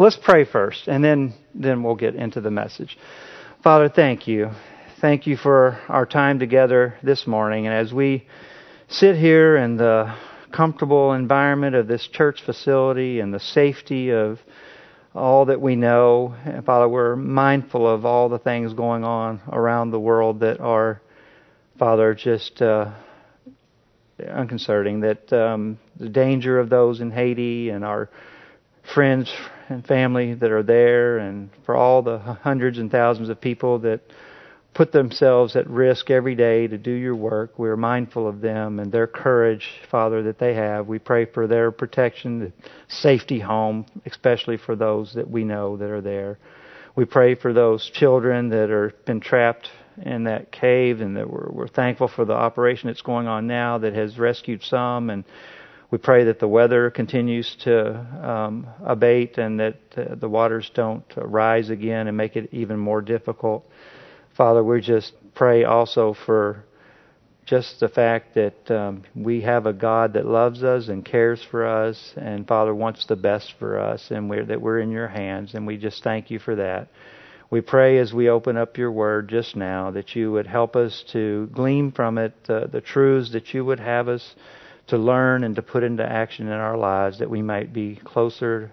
Let's pray first, and then, then we'll get into the message. Father, thank you. Thank you for our time together this morning. And as we sit here in the comfortable environment of this church facility and the safety of all that we know, and Father, we're mindful of all the things going on around the world that are, Father, just uh, unconcerning. That um, the danger of those in Haiti and our friends and family that are there, and for all the hundreds and thousands of people that put themselves at risk every day to do your work. We're mindful of them and their courage, Father, that they have. We pray for their protection, safety home, especially for those that we know that are there. We pray for those children that are been trapped in that cave and that we're, we're thankful for the operation that's going on now that has rescued some and we pray that the weather continues to um, abate and that uh, the waters don't uh, rise again and make it even more difficult. Father, we just pray also for just the fact that um, we have a God that loves us and cares for us, and Father wants the best for us, and we're, that we're in your hands, and we just thank you for that. We pray as we open up your word just now that you would help us to glean from it uh, the truths that you would have us to learn and to put into action in our lives that we might be closer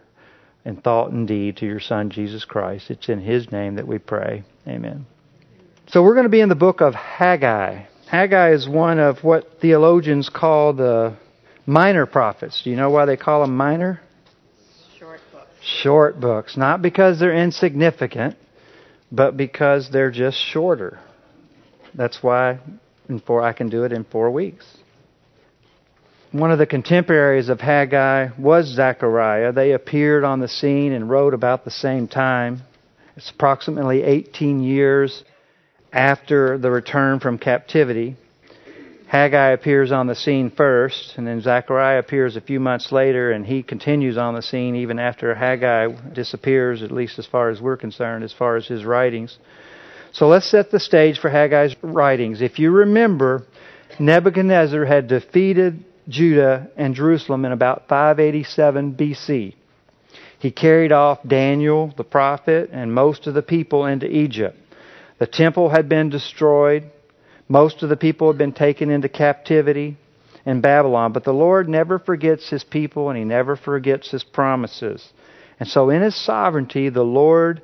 in thought and deed to your Son, Jesus Christ. It's in His name that we pray. Amen. So we're going to be in the book of Haggai. Haggai is one of what theologians call the minor prophets. Do you know why they call them minor? Short books. Short books. Not because they're insignificant, but because they're just shorter. That's why in four, I can do it in four weeks. One of the contemporaries of Haggai was Zechariah. They appeared on the scene and wrote about the same time. It's approximately 18 years after the return from captivity. Haggai appears on the scene first, and then Zechariah appears a few months later, and he continues on the scene even after Haggai disappears, at least as far as we're concerned, as far as his writings. So let's set the stage for Haggai's writings. If you remember, Nebuchadnezzar had defeated Judah and Jerusalem in about 587 BC. He carried off Daniel the prophet and most of the people into Egypt. The temple had been destroyed. Most of the people had been taken into captivity in Babylon. But the Lord never forgets his people and he never forgets his promises. And so in his sovereignty, the Lord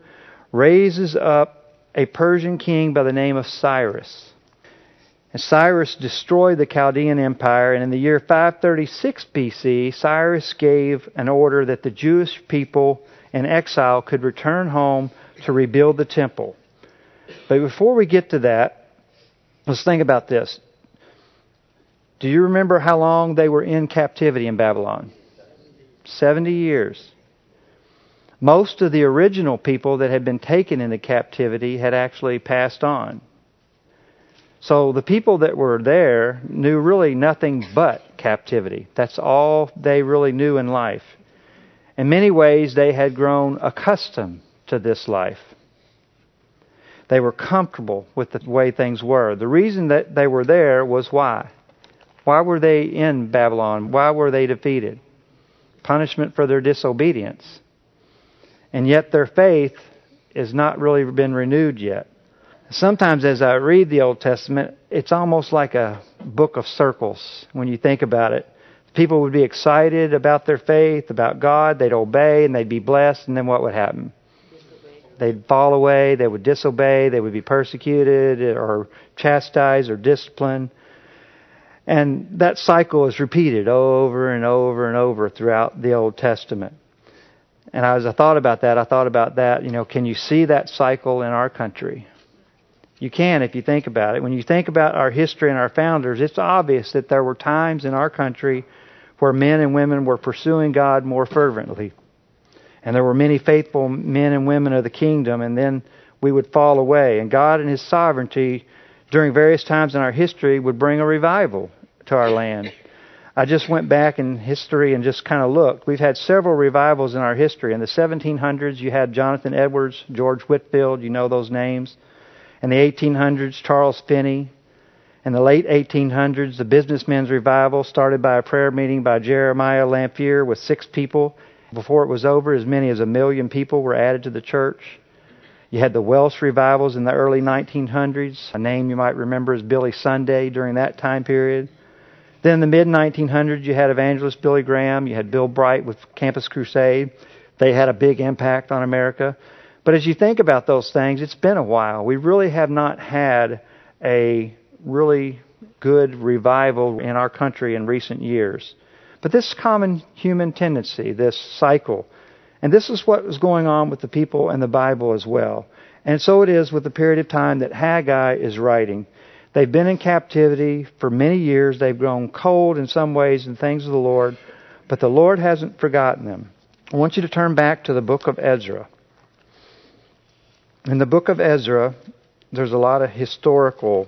raises up a Persian king by the name of Cyrus. And Cyrus destroyed the Chaldean Empire, and in the year 536 BC, Cyrus gave an order that the Jewish people in exile could return home to rebuild the temple. But before we get to that, let's think about this. Do you remember how long they were in captivity in Babylon? 70 years. Most of the original people that had been taken into captivity had actually passed on. So the people that were there knew really nothing but captivity. That's all they really knew in life. In many ways, they had grown accustomed to this life. They were comfortable with the way things were. The reason that they were there was why? Why were they in Babylon? Why were they defeated? Punishment for their disobedience. And yet their faith has not really been renewed yet sometimes as I read the Old Testament, it's almost like a book of circles when you think about it. People would be excited about their faith, about God, they'd obey, and they'd be blessed, and then what would happen? They'd fall away, they would disobey, they would be persecuted or chastised or disciplined. And that cycle is repeated over and over and over throughout the Old Testament. And as I thought about that, I thought about that, you know, can you see that cycle in our country? You can if you think about it. When you think about our history and our founders, it's obvious that there were times in our country where men and women were pursuing God more fervently. And there were many faithful men and women of the kingdom, and then we would fall away. And God, in His sovereignty, during various times in our history, would bring a revival to our land. I just went back in history and just kind of looked. We've had several revivals in our history. In the 1700s, you had Jonathan Edwards, George Whitefield, you know those names. In the 1800s, Charles Finney. In the late 1800s, the Businessmen's Revival, started by a prayer meeting by Jeremiah Lanphier with six people. Before it was over, as many as a million people were added to the church. You had the Welsh revivals in the early 1900s. A name you might remember is Billy Sunday during that time period. Then in the mid 1900s, you had evangelist Billy Graham. You had Bill Bright with Campus Crusade. They had a big impact on America. But as you think about those things, it's been a while. We really have not had a really good revival in our country in recent years. But this common human tendency, this cycle, and this is what was going on with the people in the Bible as well. And so it is with the period of time that Haggai is writing. They've been in captivity for many years. They've grown cold in some ways in things of the Lord, but the Lord hasn't forgotten them. I want you to turn back to the book of Ezra. In the book of Ezra, there's a lot of historical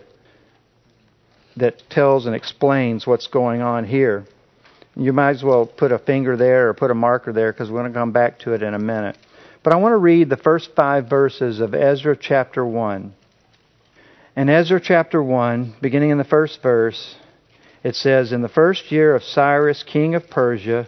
that tells and explains what's going on here. You might as well put a finger there or put a marker there because we're going to come back to it in a minute. But I want to read the first five verses of Ezra chapter 1. In Ezra chapter 1, beginning in the first verse, it says, In the first year of Cyrus, king of Persia,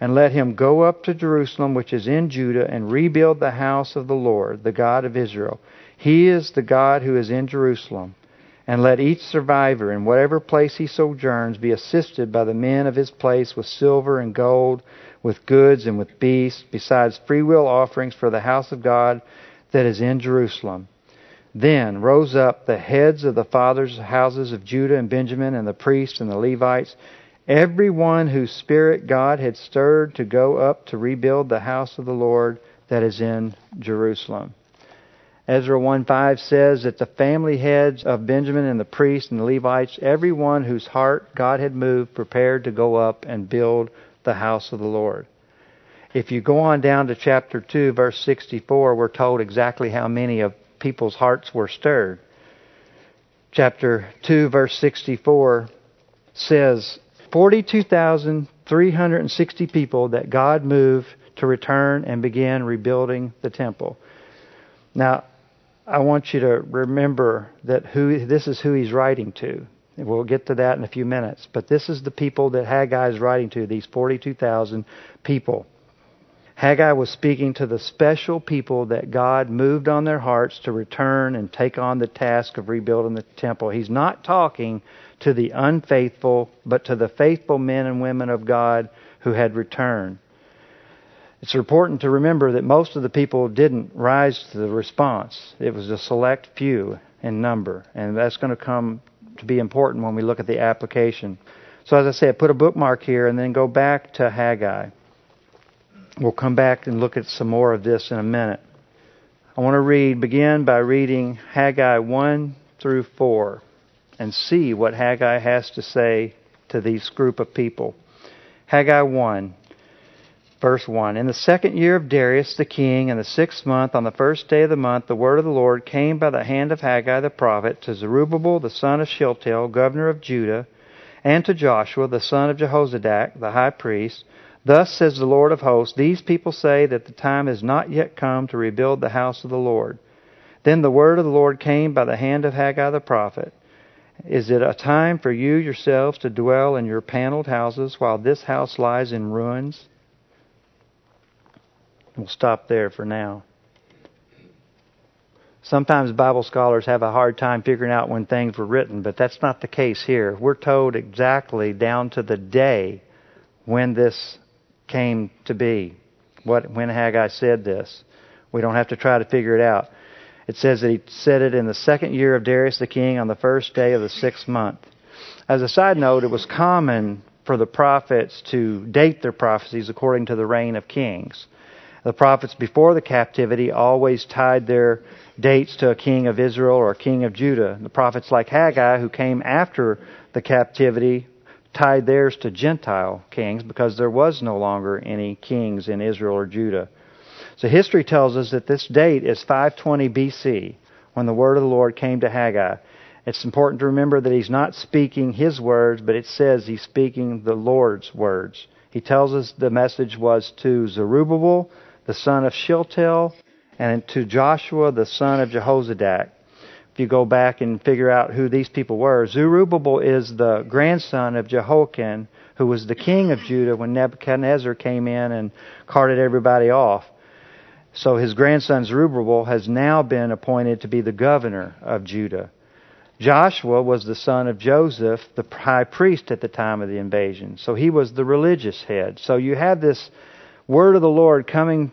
and let him go up to Jerusalem, which is in Judah, and rebuild the house of the Lord, the God of Israel he is the God who is in Jerusalem. And let each survivor in whatever place he sojourns be assisted by the men of his place with silver and gold, with goods and with beasts, besides freewill offerings for the house of God that is in Jerusalem. Then rose up the heads of the fathers' houses of Judah and Benjamin, and the priests and the Levites, every one whose spirit God had stirred to go up to rebuild the house of the Lord that is in Jerusalem. Ezra 1:5 says that the family heads of Benjamin and the priests and the Levites, everyone whose heart God had moved, prepared to go up and build the house of the Lord. If you go on down to chapter 2, verse 64, we're told exactly how many of people's hearts were stirred. Chapter 2, verse 64 says 42,360 people that God moved to return and begin rebuilding the temple. Now, I want you to remember that who this is who he's writing to. We'll get to that in a few minutes. But this is the people that Haggai is writing to, these 42,000 people. Haggai was speaking to the special people that God moved on their hearts to return and take on the task of rebuilding the temple. He's not talking to the unfaithful, but to the faithful men and women of God who had returned. It's important to remember that most of the people didn't rise to the response. It was a select few in number, and that's going to come to be important when we look at the application. So, as I said, put a bookmark here and then go back to Haggai. We'll come back and look at some more of this in a minute. I want to read, begin by reading Haggai 1 through 4 and see what Haggai has to say to these group of people. Haggai 1 Verse 1 In the second year of Darius the king, in the sixth month, on the first day of the month, the word of the Lord came by the hand of Haggai the prophet to Zerubbabel the son of Shealtiel, governor of Judah, and to Joshua the son of Jehozadak, the high priest. Thus says the Lord of hosts These people say that the time has not yet come to rebuild the house of the Lord. Then the word of the Lord came by the hand of Haggai the prophet. Is it a time for you yourselves to dwell in your paneled houses while this house lies in ruins? We'll stop there for now. Sometimes Bible scholars have a hard time figuring out when things were written, but that's not the case here. We're told exactly down to the day when this came to be, what when Haggai said this. We don't have to try to figure it out. It says that he said it in the second year of Darius the king on the first day of the sixth month. As a side note, it was common for the prophets to date their prophecies according to the reign of kings. The prophets before the captivity always tied their dates to a king of Israel or a king of Judah. The prophets like Haggai, who came after the captivity, tied theirs to Gentile kings because there was no longer any kings in Israel or Judah. So history tells us that this date is 520 BC when the word of the Lord came to Haggai. It's important to remember that he's not speaking his words, but it says he's speaking the Lord's words. He tells us the message was to Zerubbabel, the son of Shealtiel, and to Joshua, the son of Jehozadak. You go back and figure out who these people were, Zerubbabel is the grandson of Jehoiakim, who was the king of Judah when Nebuchadnezzar came in and carted everybody off. So his grandson Zerubbabel has now been appointed to be the governor of Judah. Joshua was the son of Joseph, the high priest at the time of the invasion. So he was the religious head. So you have this word of the Lord coming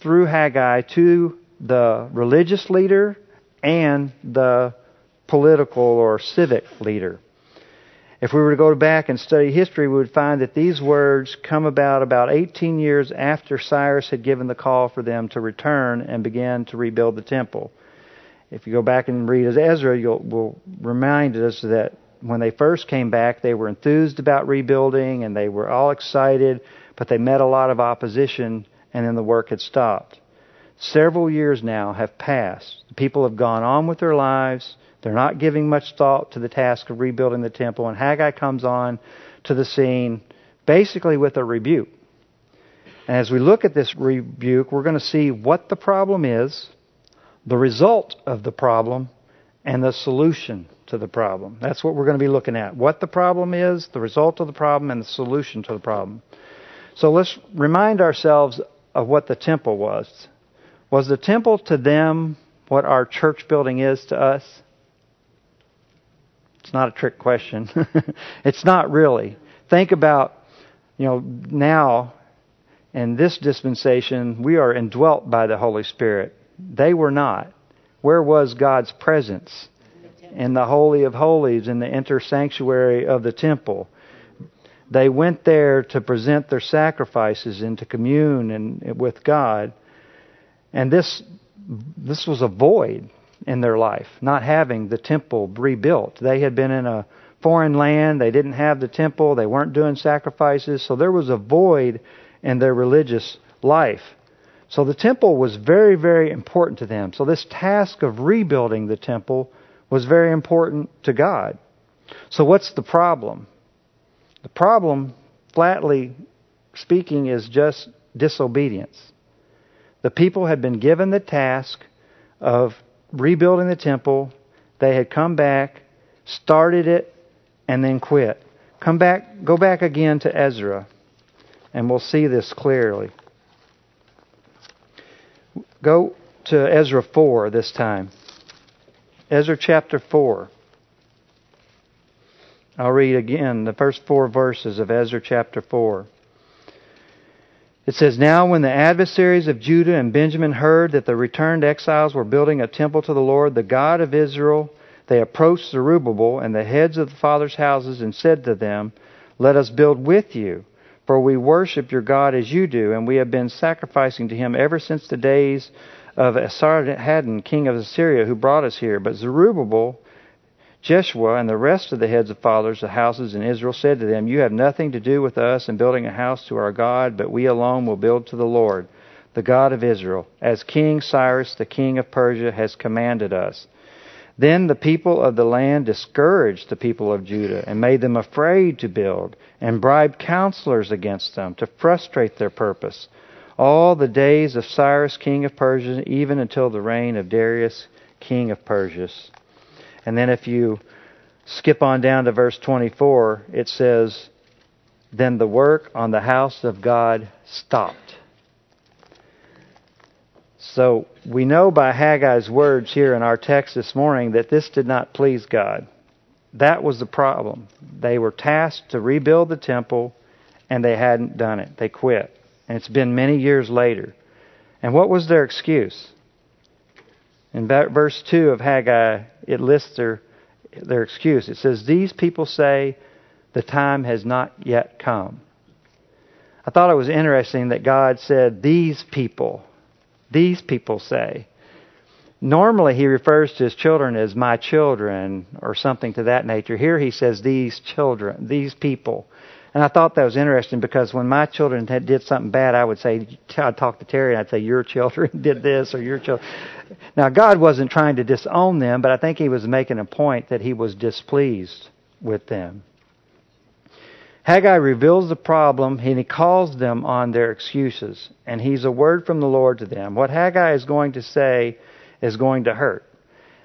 through Haggai to the religious leader and the political or civic leader. If we were to go back and study history, we would find that these words come about about 18 years after Cyrus had given the call for them to return and begin to rebuild the temple. If you go back and read as Ezra, you'll will remind us that when they first came back, they were enthused about rebuilding and they were all excited, but they met a lot of opposition and then the work had stopped. Several years now have passed. The people have gone on with their lives. They're not giving much thought to the task of rebuilding the temple, and Haggai comes on to the scene basically with a rebuke. And as we look at this rebuke, we're going to see what the problem is, the result of the problem and the solution to the problem. That's what we're going to be looking at. What the problem is, the result of the problem, and the solution to the problem. So let's remind ourselves of what the temple was. Was the temple to them what our church building is to us? It's not a trick question. it's not really. Think about, you know, now in this dispensation, we are indwelt by the Holy Spirit. They were not. Where was God's presence? In the Holy of Holies, in the inner sanctuary of the temple. They went there to present their sacrifices and to commune and, with God. And this, this was a void in their life, not having the temple rebuilt. They had been in a foreign land, they didn't have the temple, they weren't doing sacrifices, so there was a void in their religious life. So the temple was very, very important to them. So this task of rebuilding the temple was very important to God. So what's the problem? The problem, flatly speaking, is just disobedience. The people had been given the task of rebuilding the temple. They had come back, started it, and then quit. Come back, go back again to Ezra, and we'll see this clearly. Go to Ezra 4 this time. Ezra chapter 4. I'll read again the first four verses of Ezra chapter 4. It says, Now when the adversaries of Judah and Benjamin heard that the returned exiles were building a temple to the Lord, the God of Israel, they approached Zerubbabel and the heads of the fathers' houses and said to them, Let us build with you, for we worship your God as you do, and we have been sacrificing to him ever since the days of Esarhaddon, king of Assyria, who brought us here. But Zerubbabel Jeshua and the rest of the heads of fathers of houses in Israel said to them, You have nothing to do with us in building a house to our God, but we alone will build to the Lord, the God of Israel, as King Cyrus, the king of Persia, has commanded us. Then the people of the land discouraged the people of Judah and made them afraid to build, and bribed counselors against them to frustrate their purpose. All the days of Cyrus, king of Persia, even until the reign of Darius, king of Persia. And then if you skip on down to verse 24, it says, Then the work on the house of God stopped. So we know by Haggai's words here in our text this morning that this did not please God. That was the problem. They were tasked to rebuild the temple and they hadn't done it. They quit. And it's been many years later. And what was their excuse? In verse 2 of Haggai, it lists their, their excuse. It says, These people say, the time has not yet come. I thought it was interesting that God said, These people. These people say. Normally, he refers to his children as my children or something to that nature. Here he says these children, these people. And I thought that was interesting because when my children had, did something bad, I would say, I'd talk to Terry and I'd say, your children did this or your children. Now, God wasn't trying to disown them, but I think he was making a point that he was displeased with them. Haggai reveals the problem and he calls them on their excuses. And he's a word from the Lord to them. What Haggai is going to say is going to hurt.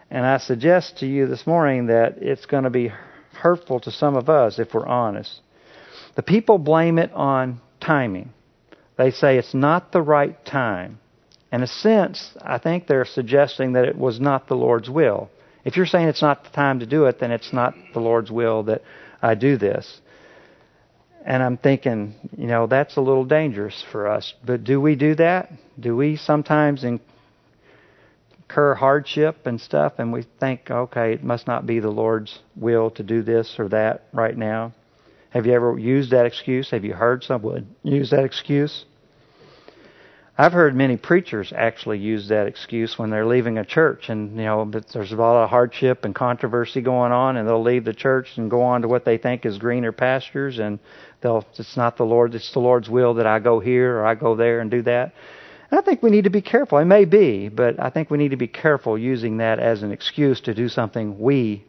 And I suggest to you this morning that it's going to be hurtful to some of us if we're honest. The people blame it on timing. They say it's not the right time. In a sense, I think they're suggesting that it was not the Lord's will. If you're saying it's not the time to do it, then it's not the Lord's will that I do this. And I'm thinking, you know, that's a little dangerous for us. But do we do that? Do we sometimes incur hardship and stuff and we think, okay, it must not be the Lord's will to do this or that right now? Have you ever used that excuse? Have you heard someone use that excuse? I've heard many preachers actually use that excuse when they're leaving a church, and you know, there's a lot of hardship and controversy going on, and they'll leave the church and go on to what they think is greener pastures, and they'll it's not the Lord, it's the Lord's will that I go here or I go there and do that. And I think we need to be careful. It may be, but I think we need to be careful using that as an excuse to do something we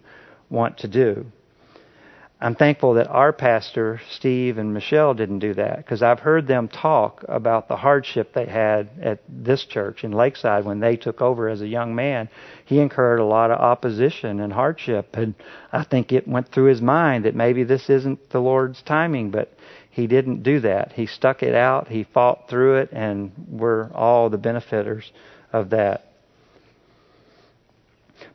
want to do. I'm thankful that our pastor, Steve and Michelle, didn't do that because I've heard them talk about the hardship they had at this church in Lakeside when they took over as a young man. He incurred a lot of opposition and hardship, and I think it went through his mind that maybe this isn't the Lord's timing, but he didn't do that. He stuck it out, he fought through it, and we're all the benefiters of that.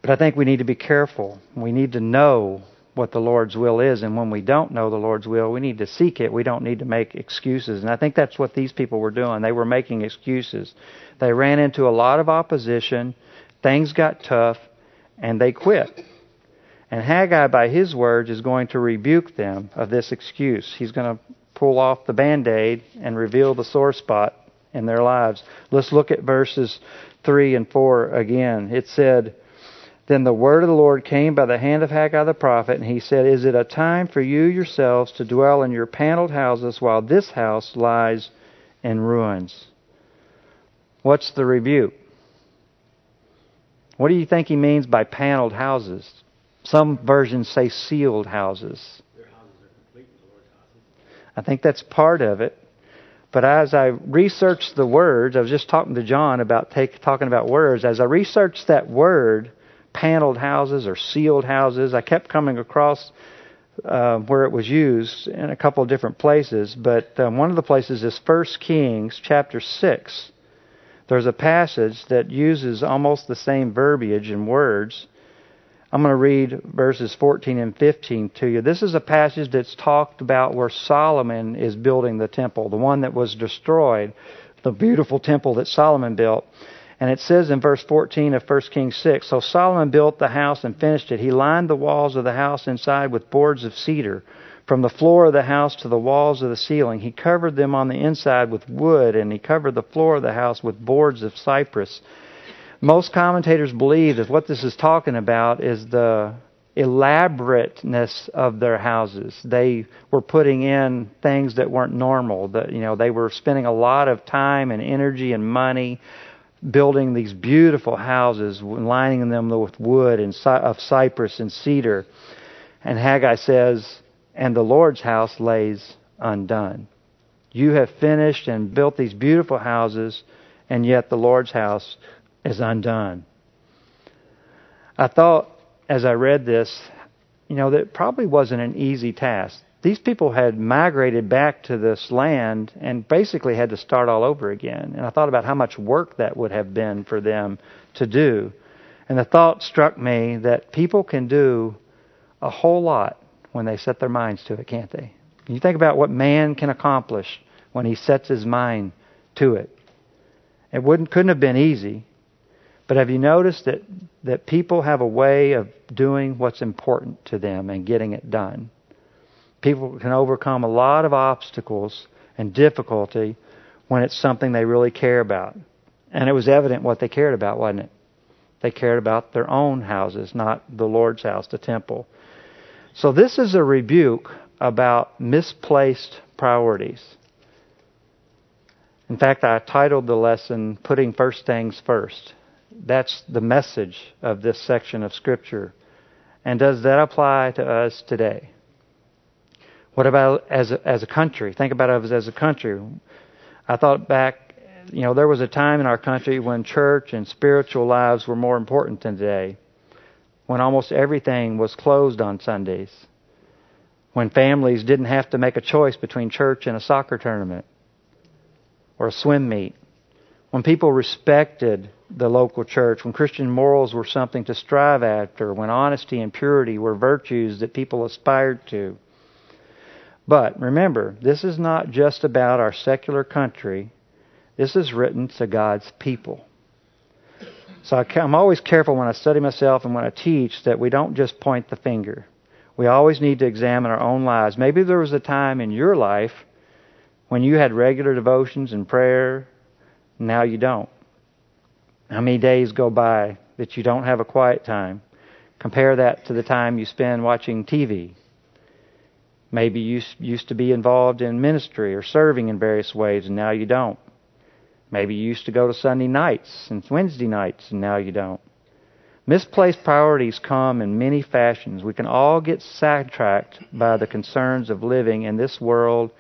But I think we need to be careful. We need to know what the Lord's will is. And when we don't know the Lord's will, we need to seek it. We don't need to make excuses. And I think that's what these people were doing. They were making excuses. They ran into a lot of opposition. Things got tough, and they quit. And Haggai, by his words, is going to rebuke them of this excuse. He's going to pull off the band aid and reveal the sore spot in their lives. Let's look at verses 3 and 4 again. It said, then the word of the Lord came by the hand of Haggai the prophet, and he said, Is it a time for you yourselves to dwell in your paneled houses while this house lies in ruins? What's the rebuke? What do you think he means by paneled houses? Some versions say sealed houses. I think that's part of it. But as I researched the words, I was just talking to John about take, talking about words. As I researched that word, paneled houses or sealed houses. I kept coming across uh, where it was used in a couple of different places, but um, one of the places is 1 Kings chapter 6. There's a passage that uses almost the same verbiage and words. I'm going to read verses 14 and 15 to you. This is a passage that's talked about where Solomon is building the temple, the one that was destroyed, the beautiful temple that Solomon built. And it says in verse 14 of 1 Kings 6 So Solomon built the house and finished it. He lined the walls of the house inside with boards of cedar. From the floor of the house to the walls of the ceiling, he covered them on the inside with wood, and he covered the floor of the house with boards of cypress. Most commentators believe that what this is talking about is the elaborateness of their houses. They were putting in things that weren't normal. That you know, they were spending a lot of time and energy and money building these beautiful houses, lining them with wood and of cypress and cedar. And Haggai says, and the Lord's house lays undone. You have finished and built these beautiful houses, and yet the Lord's house is undone. I thought as I read this, you know, that probably wasn't an easy task these people had migrated back to this land and basically had to start all over again. And I thought about how much work that would have been for them to do. And the thought struck me that people can do a whole lot when they set their minds to it, can't they? You think about what man can accomplish when he sets his mind to it. It wouldn't couldn't have been easy. But have you noticed that, that people have a way of doing what's important to them and getting it done? People can overcome a lot of obstacles and difficulty when it's something they really care about. And it was evident what they cared about, wasn't it? They cared about their own houses, not the Lord's house, the temple. So this is a rebuke about misplaced priorities. In fact, I titled the lesson Putting First Things First. That's the message of this section of Scripture. And does that apply to us today? What about as a, as a country? Think about us as a country. I thought back, you know, there was a time in our country when church and spiritual lives were more important than today, when almost everything was closed on Sundays, when families didn't have to make a choice between church and a soccer tournament or a swim meet, when people respected the local church, when Christian morals were something to strive after, when honesty and purity were virtues that people aspired to. But remember, this is not just about our secular country. This is written to God's people. So I'm always careful when I study myself and when I teach that we don't just point the finger. We always need to examine our own lives. Maybe there was a time in your life when you had regular devotions and prayer, now you don't. How many days go by that you don't have a quiet time? Compare that to the time you spend watching TV. Maybe you used to be involved in ministry or serving in various ways, and now you don't. Maybe you used to go to Sunday nights and Wednesday nights, and now you don't. Misplaced priorities come in many fashions. We can all get sidetracked by the concerns of living in this world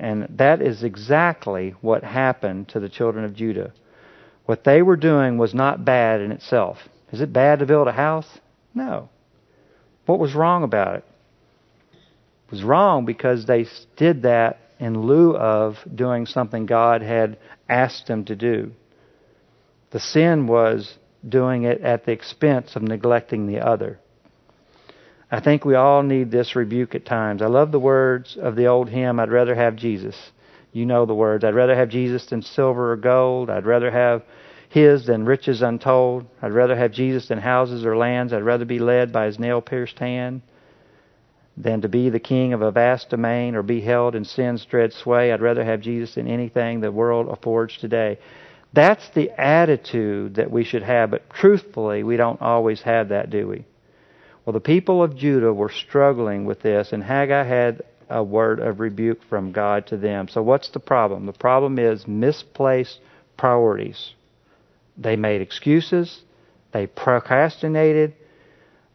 and that is exactly what happened to the children of Judah. What they were doing was not bad in itself. Is it bad to build a house? No. What was wrong about it? Was wrong because they did that in lieu of doing something God had asked them to do. The sin was doing it at the expense of neglecting the other. I think we all need this rebuke at times. I love the words of the old hymn, I'd rather have Jesus. You know the words. I'd rather have Jesus than silver or gold. I'd rather have his than riches untold. I'd rather have Jesus than houses or lands. I'd rather be led by his nail pierced hand than to be the king of a vast domain or be held in sin's dread sway. I'd rather have Jesus than anything the world affords today. That's the attitude that we should have, but truthfully, we don't always have that, do we? Well, the people of Judah were struggling with this, and Haggai had a word of rebuke from God to them. So, what's the problem? The problem is misplaced priorities. They made excuses, they procrastinated,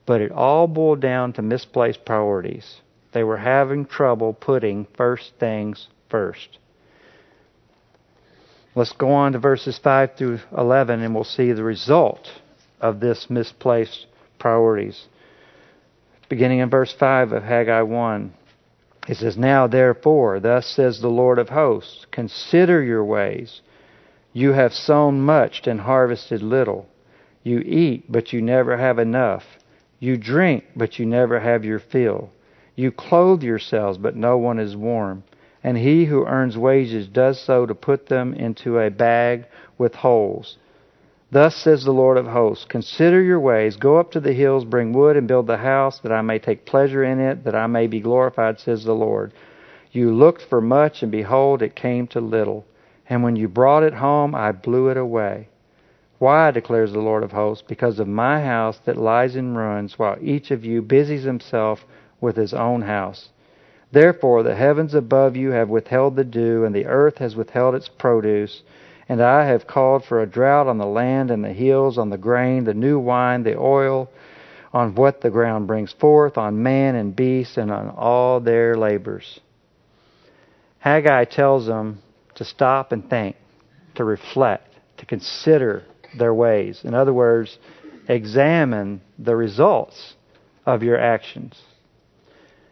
but it all boiled down to misplaced priorities. They were having trouble putting first things first. Let's go on to verses 5 through 11 and we'll see the result of this misplaced priorities beginning in verse 5 of Haggai 1. It says, Now therefore, thus says the Lord of hosts, consider your ways. You have sown much and harvested little. You eat, but you never have enough. You drink, but you never have your fill. You clothe yourselves, but no one is warm. And he who earns wages does so to put them into a bag with holes. Thus says the Lord of hosts Consider your ways, go up to the hills, bring wood, and build the house, that I may take pleasure in it, that I may be glorified, says the Lord. You looked for much, and behold, it came to little. And when you brought it home, I blew it away. Why, declares the Lord of hosts? Because of my house that lies in ruins, while each of you busies himself with his own house. Therefore, the heavens above you have withheld the dew, and the earth has withheld its produce. And I have called for a drought on the land and the hills, on the grain, the new wine, the oil, on what the ground brings forth, on man and beast, and on all their labors. Haggai tells them to stop and think, to reflect, to consider their ways. In other words, examine the results of your actions.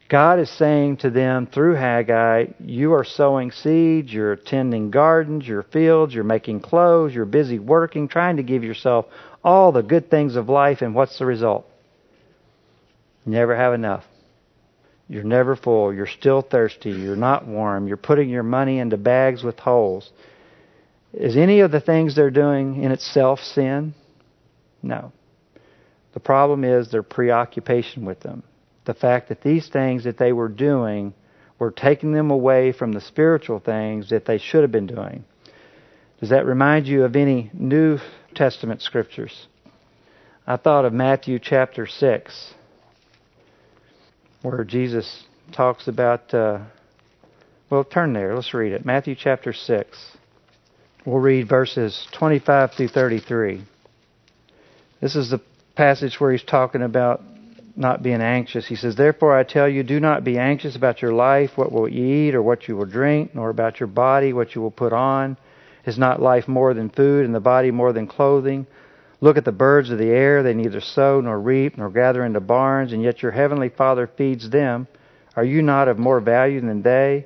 God is saying to them through Haggai, You are sowing seeds, you're tending gardens, your fields, you're making clothes, you're busy working, trying to give yourself all the good things of life, and what's the result? You never have enough. You're never full. You're still thirsty. You're not warm. You're putting your money into bags with holes. Is any of the things they're doing in itself sin? No. The problem is their preoccupation with them the fact that these things that they were doing were taking them away from the spiritual things that they should have been doing. Does that remind you of any New Testament scriptures? I thought of Matthew chapter 6, where Jesus talks about. Uh, well, turn there. Let's read it. Matthew chapter 6. We'll read verses 25 through 33. This is the passage where he's talking about not being anxious. He says, Therefore I tell you, do not be anxious about your life, what will you eat or what you will drink, nor about your body, what you will put on. Is not life more than food, and the body more than clothing? Look at the birds of the air. They neither sow nor reap nor gather into barns, and yet your heavenly Father feeds them. Are you not of more value than they?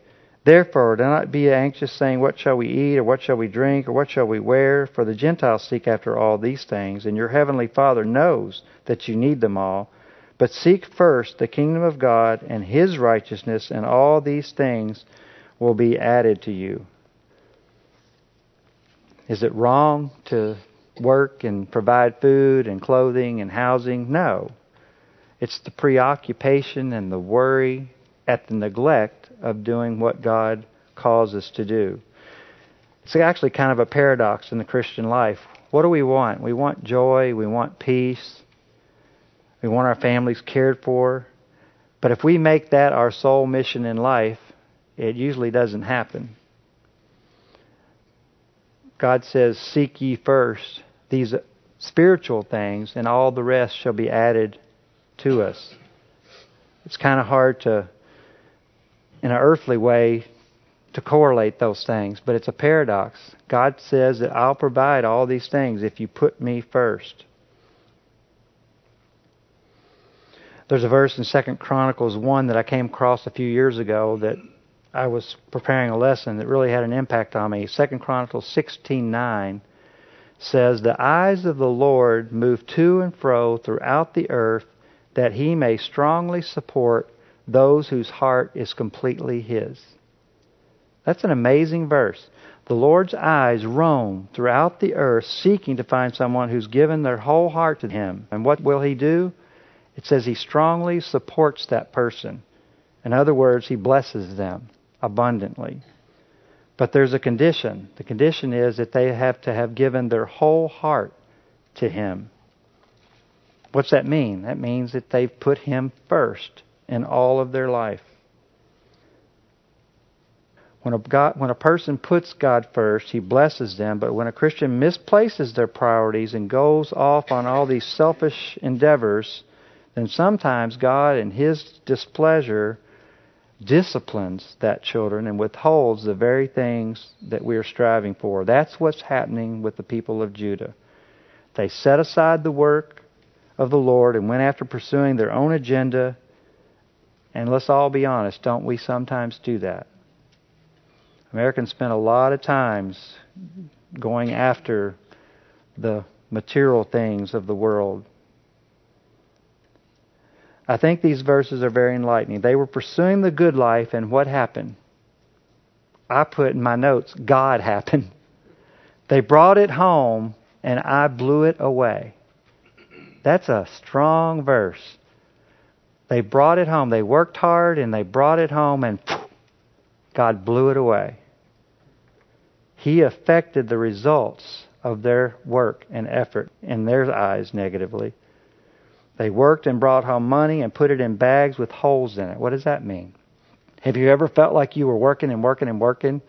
Therefore, do not be anxious, saying, What shall we eat, or what shall we drink, or what shall we wear? For the Gentiles seek after all these things, and your heavenly Father knows that you need them all. But seek first the kingdom of God and his righteousness, and all these things will be added to you. Is it wrong to work and provide food and clothing and housing? No. It's the preoccupation and the worry at the neglect of doing what God calls us to do. It's actually kind of a paradox in the Christian life. What do we want? We want joy, we want peace, we want our families cared for. But if we make that our sole mission in life, it usually doesn't happen. God says, Seek ye first these spiritual things, and all the rest shall be added to us. It's kind of hard to, in an earthly way, to correlate those things, but it's a paradox. God says that I'll provide all these things if you put me first. There's a verse in Second Chronicles 1 that I came across a few years ago that I was preparing a lesson that really had an impact on me. Second Chronicles 16:9 says, "The eyes of the Lord move to and fro throughout the earth, that He may strongly support those whose heart is completely His." That's an amazing verse. The Lord's eyes roam throughout the earth, seeking to find someone who's given their whole heart to Him. And what will He do? It says He strongly supports that person. In other words, He blesses them abundantly. But there's a condition. The condition is that they have to have given their whole heart to Him. What's that mean? That means that they've put Him first in all of their life. When a, God, when a person puts God first, He blesses them. But when a Christian misplaces their priorities and goes off on all these selfish endeavors, then sometimes God, in His displeasure, disciplines that children and withholds the very things that we are striving for. That's what's happening with the people of Judah. They set aside the work of the Lord and went after pursuing their own agenda. And let's all be honest, don't we sometimes do that? Americans spend a lot of times going after the material things of the world I think these verses are very enlightening. They were pursuing the good life, and what happened? I put in my notes, God happened. They brought it home, and I blew it away. That's a strong verse. They brought it home. They worked hard, and they brought it home, and God blew it away. He affected the results of their work and effort in their eyes negatively. They worked and brought home money and put it in bags with holes in it. What does that mean? Have you ever felt like you were working and working and working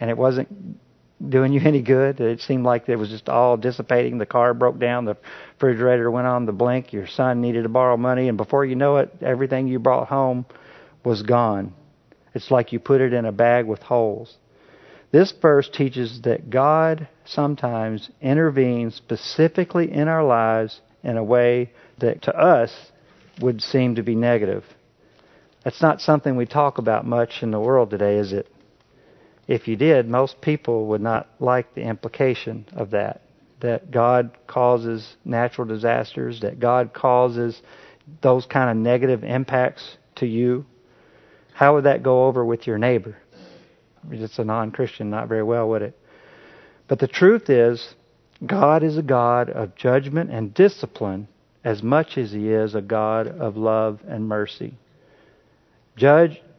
and it wasn't doing you any good? It seemed like it was just all dissipating. The car broke down, the refrigerator went on the blink, your son needed to borrow money, and before you know it, everything you brought home was gone. It's like you put it in a bag with holes. This verse teaches that God sometimes intervenes specifically in our lives in a way that to us would seem to be negative. That's not something we talk about much in the world today, is it? If you did, most people would not like the implication of that. That God causes natural disasters, that God causes those kind of negative impacts to you. How would that go over with your neighbor? It's a non Christian, not very well, would it? But the truth is, God is a God of judgment and discipline as much as He is a God of love and mercy.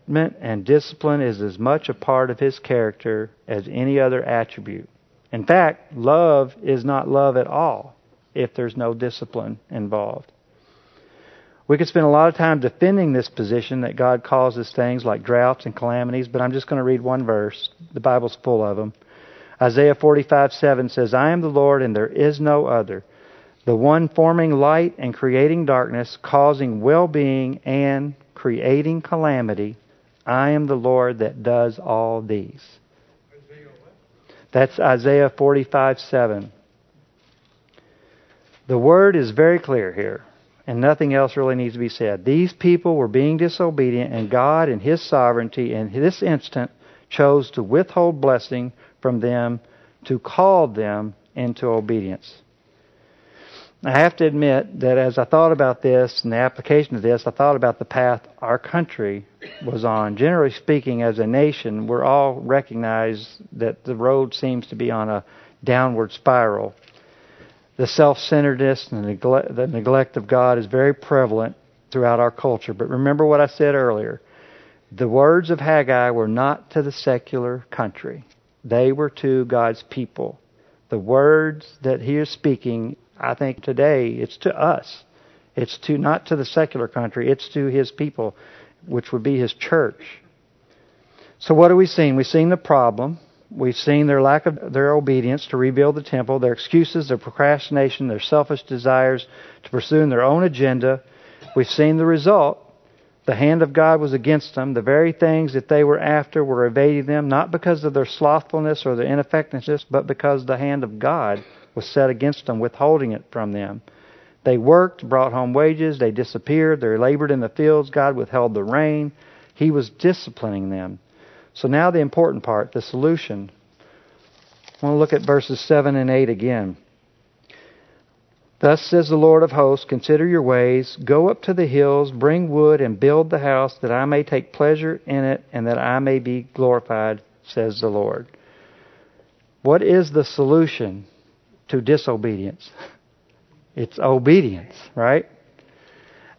And discipline is as much a part of His character as any other attribute. In fact, love is not love at all if there's no discipline involved. We could spend a lot of time defending this position that God causes things like droughts and calamities, but I'm just going to read one verse. The Bible's full of them. Isaiah 45 7 says, I am the Lord and there is no other, the one forming light and creating darkness, causing well being and creating calamity. I am the Lord that does all these. That's Isaiah 45 7. The word is very clear here, and nothing else really needs to be said. These people were being disobedient, and God, in His sovereignty, in this instant, chose to withhold blessing from them to call them into obedience. I have to admit that as I thought about this and the application of this, I thought about the path our country was on. Generally speaking, as a nation, we're all recognize that the road seems to be on a downward spiral. The self-centeredness and the neglect, the neglect of God is very prevalent throughout our culture. But remember what I said earlier. The words of Haggai were not to the secular country. They were to God's people. The words that he is speaking I think today it's to us. It's to not to the secular country, it's to his people, which would be his church. So what have we seen? We've seen the problem. We've seen their lack of their obedience to rebuild the temple, their excuses, their procrastination, their selfish desires to pursue their own agenda. We've seen the result. The hand of God was against them. The very things that they were after were evading them, not because of their slothfulness or their ineffectiveness, but because the hand of God was set against them, withholding it from them. They worked, brought home wages, they disappeared, they labored in the fields, God withheld the rain. He was disciplining them. So now the important part, the solution. I want to look at verses 7 and 8 again. Thus says the Lord of hosts, consider your ways, go up to the hills, bring wood, and build the house, that I may take pleasure in it, and that I may be glorified, says the Lord. What is the solution to disobedience. It's obedience, right?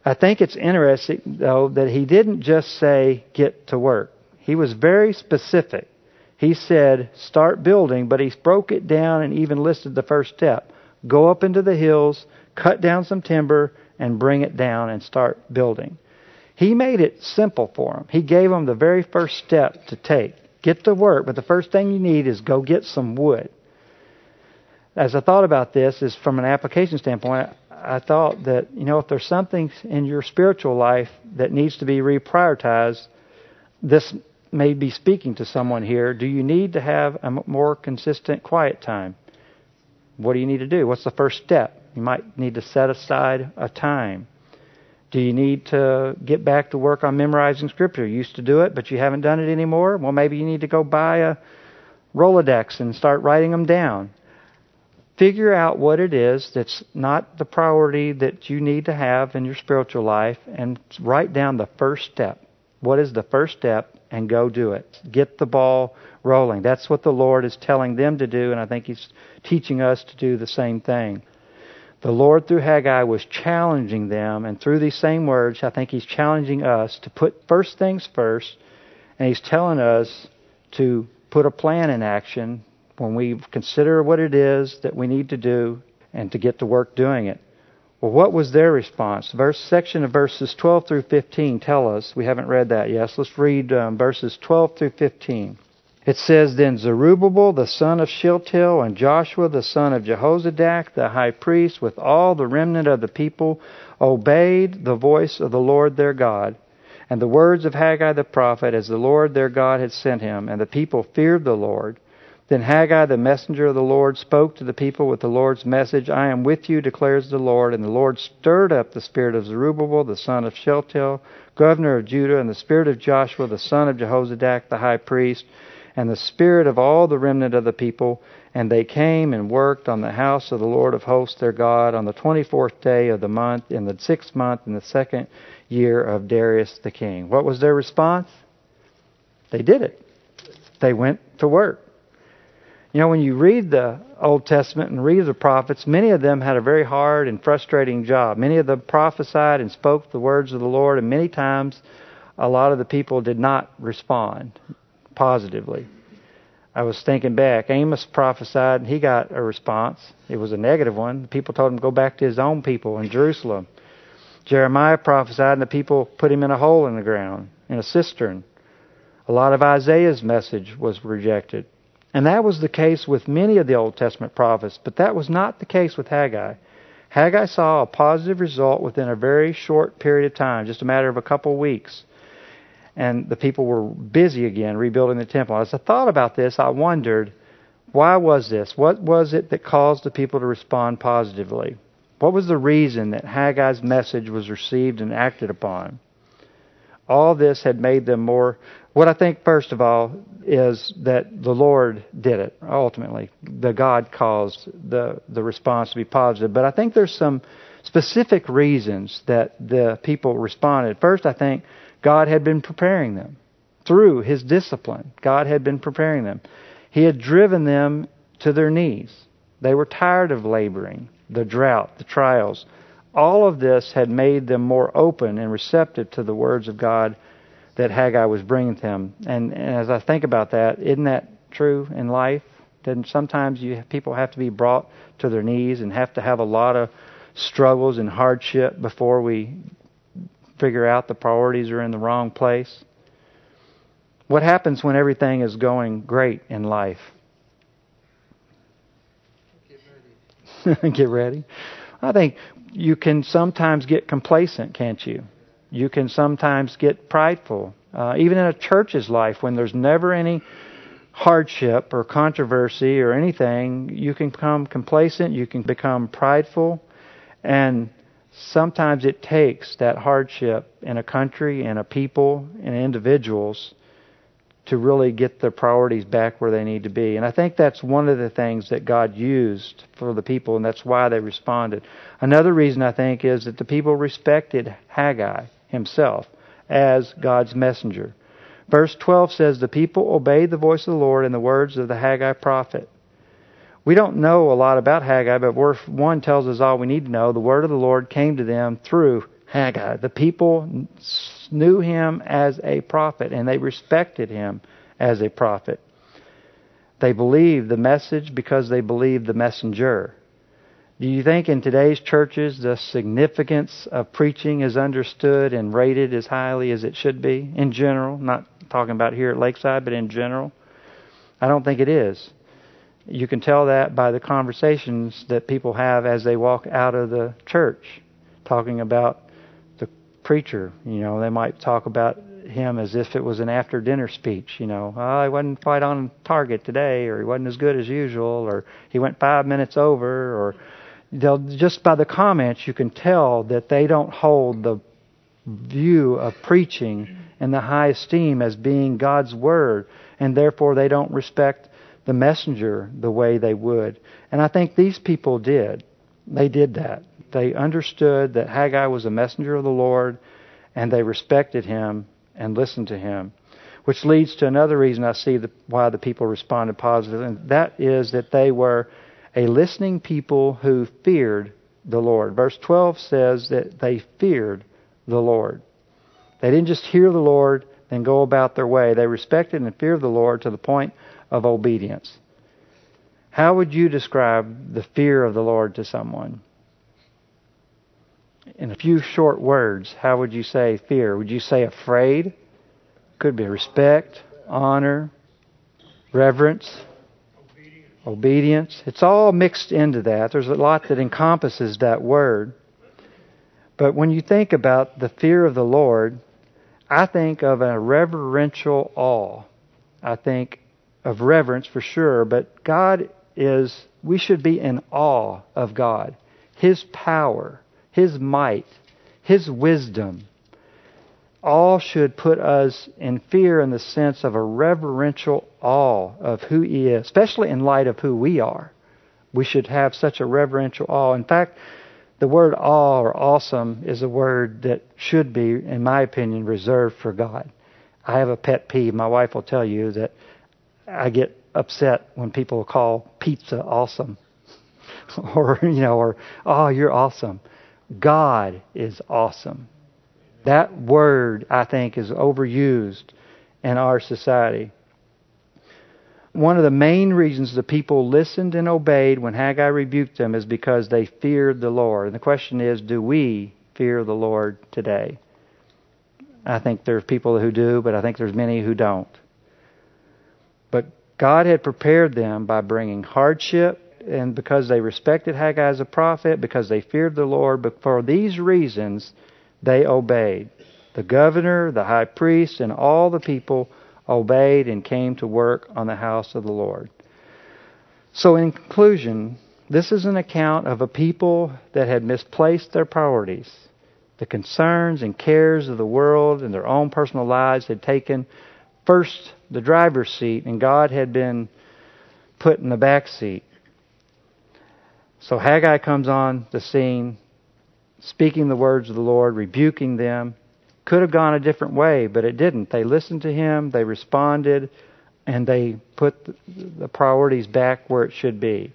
I think it's interesting, though, that he didn't just say, get to work. He was very specific. He said, start building, but he broke it down and even listed the first step. Go up into the hills, cut down some timber, and bring it down and start building. He made it simple for them. He gave them the very first step to take. Get to work, but the first thing you need is go get some wood as I thought about this, is from an application standpoint, I thought that, you know, if there's something in your spiritual life that needs to be reprioritized, this may be speaking to someone here. Do you need to have a more consistent quiet time? What do you need to do? What's the first step? You might need to set aside a time. Do you need to get back to work on memorizing scripture? You used to do it, but you haven't done it anymore? Well, maybe you need to go buy a Rolodex and start writing them down figure out what it is that's not the priority that you need to have in your spiritual life and write down the first step. What is the first step? And go do it. Get the ball rolling. That's what the Lord is telling them to do, and I think He's teaching us to do the same thing. The Lord, through Haggai, was challenging them, and through these same words, I think He's challenging us to put first things first, and He's telling us to put a plan in action when we consider what it is that we need to do and to get to work doing it. Well, what was their response? Verse section of verses 12 through 15 tell us. We haven't read that yet. So let's read um, verses 12 through 15. It says, Then Zerubbabel the son of Shealtiel and Joshua the son of Jehozadak the high priest with all the remnant of the people obeyed the voice of the Lord their God and the words of Haggai the prophet as the Lord their God had sent him. And the people feared the Lord then Haggai, the messenger of the Lord, spoke to the people with the Lord's message I am with you, declares the Lord. And the Lord stirred up the spirit of Zerubbabel, the son of Shealtiel, governor of Judah, and the spirit of Joshua, the son of Jehozadak, the high priest, and the spirit of all the remnant of the people. And they came and worked on the house of the Lord of hosts their God on the 24th day of the month, in the sixth month, in the second year of Darius the king. What was their response? They did it. They went to work. You know, when you read the Old Testament and read the prophets, many of them had a very hard and frustrating job. Many of them prophesied and spoke the words of the Lord, and many times a lot of the people did not respond positively. I was thinking back. Amos prophesied, and he got a response. It was a negative one. The people told him to go back to his own people in Jerusalem. Jeremiah prophesied, and the people put him in a hole in the ground, in a cistern. A lot of Isaiah's message was rejected. And that was the case with many of the Old Testament prophets, but that was not the case with Haggai. Haggai saw a positive result within a very short period of time, just a matter of a couple of weeks. And the people were busy again rebuilding the temple. As I thought about this, I wondered, why was this? What was it that caused the people to respond positively? What was the reason that Haggai's message was received and acted upon? All this had made them more what I think, first of all, is that the Lord did it ultimately. The God caused the, the response to be positive. But I think there's some specific reasons that the people responded. First, I think God had been preparing them through His discipline. God had been preparing them. He had driven them to their knees. They were tired of laboring, the drought, the trials. All of this had made them more open and receptive to the words of God that Haggai was bringing to him. And, and as I think about that, isn't that true in life? Then sometimes you people have to be brought to their knees and have to have a lot of struggles and hardship before we figure out the priorities are in the wrong place. What happens when everything is going great in life? Get ready. get ready. I think you can sometimes get complacent, can't you? You can sometimes get prideful. Uh, even in a church's life, when there's never any hardship or controversy or anything, you can become complacent, you can become prideful, and sometimes it takes that hardship in a country and a people and individuals to really get their priorities back where they need to be. And I think that's one of the things that God used for the people, and that's why they responded. Another reason I think is that the people respected Haggai himself as God's messenger. Verse 12 says, The people obeyed the voice of the Lord and the words of the Haggai prophet. We don't know a lot about Haggai, but verse 1 tells us all we need to know. The word of the Lord came to them through Haggai. The people knew him as a prophet, and they respected him as a prophet. They believed the message because they believed the messenger. Do you think in today's churches the significance of preaching is understood and rated as highly as it should be in general? Not talking about here at Lakeside, but in general? I don't think it is. You can tell that by the conversations that people have as they walk out of the church, talking about preacher. You know, they might talk about him as if it was an after dinner speech. You know, oh, he wasn't quite on target today, or he wasn't as good as usual, or he went five minutes over, or they'll just by the comments you can tell that they don't hold the view of preaching in the high esteem as being God's word, and therefore they don't respect the messenger the way they would. And I think these people did. They did that. They understood that Haggai was a messenger of the Lord, and they respected him and listened to him. Which leads to another reason I see the, why the people responded positively, and that is that they were a listening people who feared the Lord. Verse 12 says that they feared the Lord. They didn't just hear the Lord and go about their way. They respected and feared the Lord to the point of obedience. How would you describe the fear of the Lord to someone? In a few short words, how would you say fear? Would you say afraid? Could be respect, honor, reverence, obedience. It's all mixed into that. There's a lot that encompasses that word. But when you think about the fear of the Lord, I think of a reverential awe. I think of reverence for sure, but God is, we should be in awe of God. His power, His might, His wisdom, all should put us in fear in the sense of a reverential awe of who He is, especially in light of who we are. We should have such a reverential awe. In fact, the word awe or awesome is a word that should be, in my opinion, reserved for God. I have a pet peeve. My wife will tell you that I get upset when people call pizza awesome. or, you know, or, oh, you're awesome. God is awesome. That word, I think, is overused in our society. One of the main reasons the people listened and obeyed when Haggai rebuked them is because they feared the Lord. And the question is, do we fear the Lord today? I think there's people who do, but I think there's many who don't. But God had prepared them by bringing hardship and because they respected Haggai as a prophet, because they feared the Lord, but for these reasons they obeyed. The governor, the high priest, and all the people obeyed and came to work on the house of the Lord. So, in conclusion, this is an account of a people that had misplaced their priorities. The concerns and cares of the world and their own personal lives had taken first the driver's seat, and God had been put in the back seat. So Haggai comes on the scene, speaking the words of the Lord, rebuking them. Could have gone a different way, but it didn't. They listened to him, they responded, and they put the priorities back where it should be.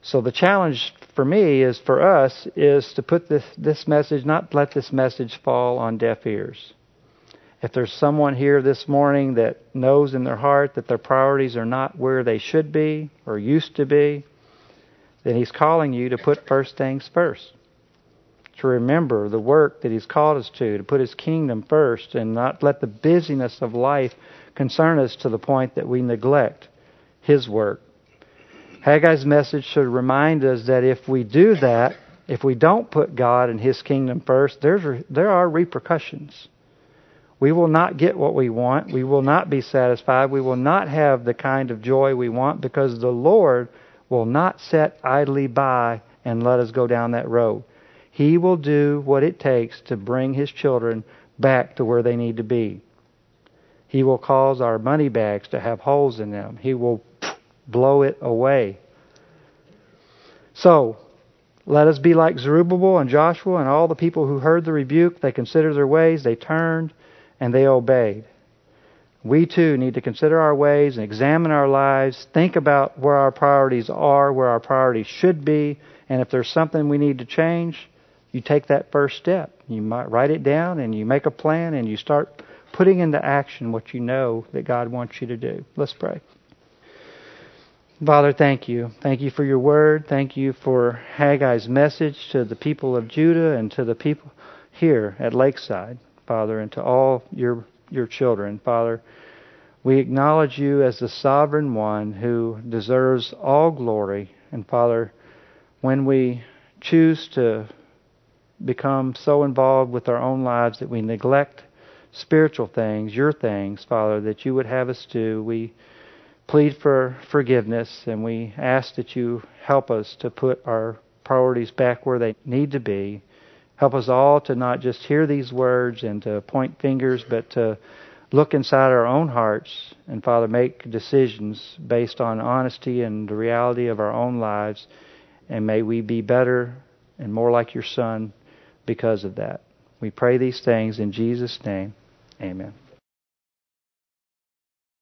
So the challenge for me is for us is to put this this message, not let this message fall on deaf ears. If there's someone here this morning that knows in their heart that their priorities are not where they should be or used to be, then He's calling you to put first things first. To remember the work that He's called us to, to put His kingdom first and not let the busyness of life concern us to the point that we neglect His work. Haggai's message should remind us that if we do that, if we don't put God and His kingdom first, there's, there are repercussions. We will not get what we want. We will not be satisfied. We will not have the kind of joy we want because the Lord will not sit idly by and let us go down that road. He will do what it takes to bring His children back to where they need to be. He will cause our money bags to have holes in them. He will blow it away. So, let us be like Zerubbabel and Joshua and all the people who heard the rebuke. They considered their ways, they turned, and they obeyed. We too need to consider our ways and examine our lives, think about where our priorities are, where our priorities should be, and if there's something we need to change, you take that first step. You might write it down and you make a plan and you start putting into action what you know that God wants you to do. Let's pray. Father, thank you. Thank you for your word. Thank you for Haggai's message to the people of Judah and to the people here at Lakeside, Father, and to all your your children, Father. We acknowledge you as the sovereign one who deserves all glory. And Father, when we choose to become so involved with our own lives that we neglect spiritual things, your things, Father, that you would have us do, we plead for forgiveness and we ask that you help us to put our priorities back where they need to be Help us all to not just hear these words and to point fingers, but to look inside our own hearts and, Father, make decisions based on honesty and the reality of our own lives. And may we be better and more like your Son because of that. We pray these things in Jesus' name. Amen.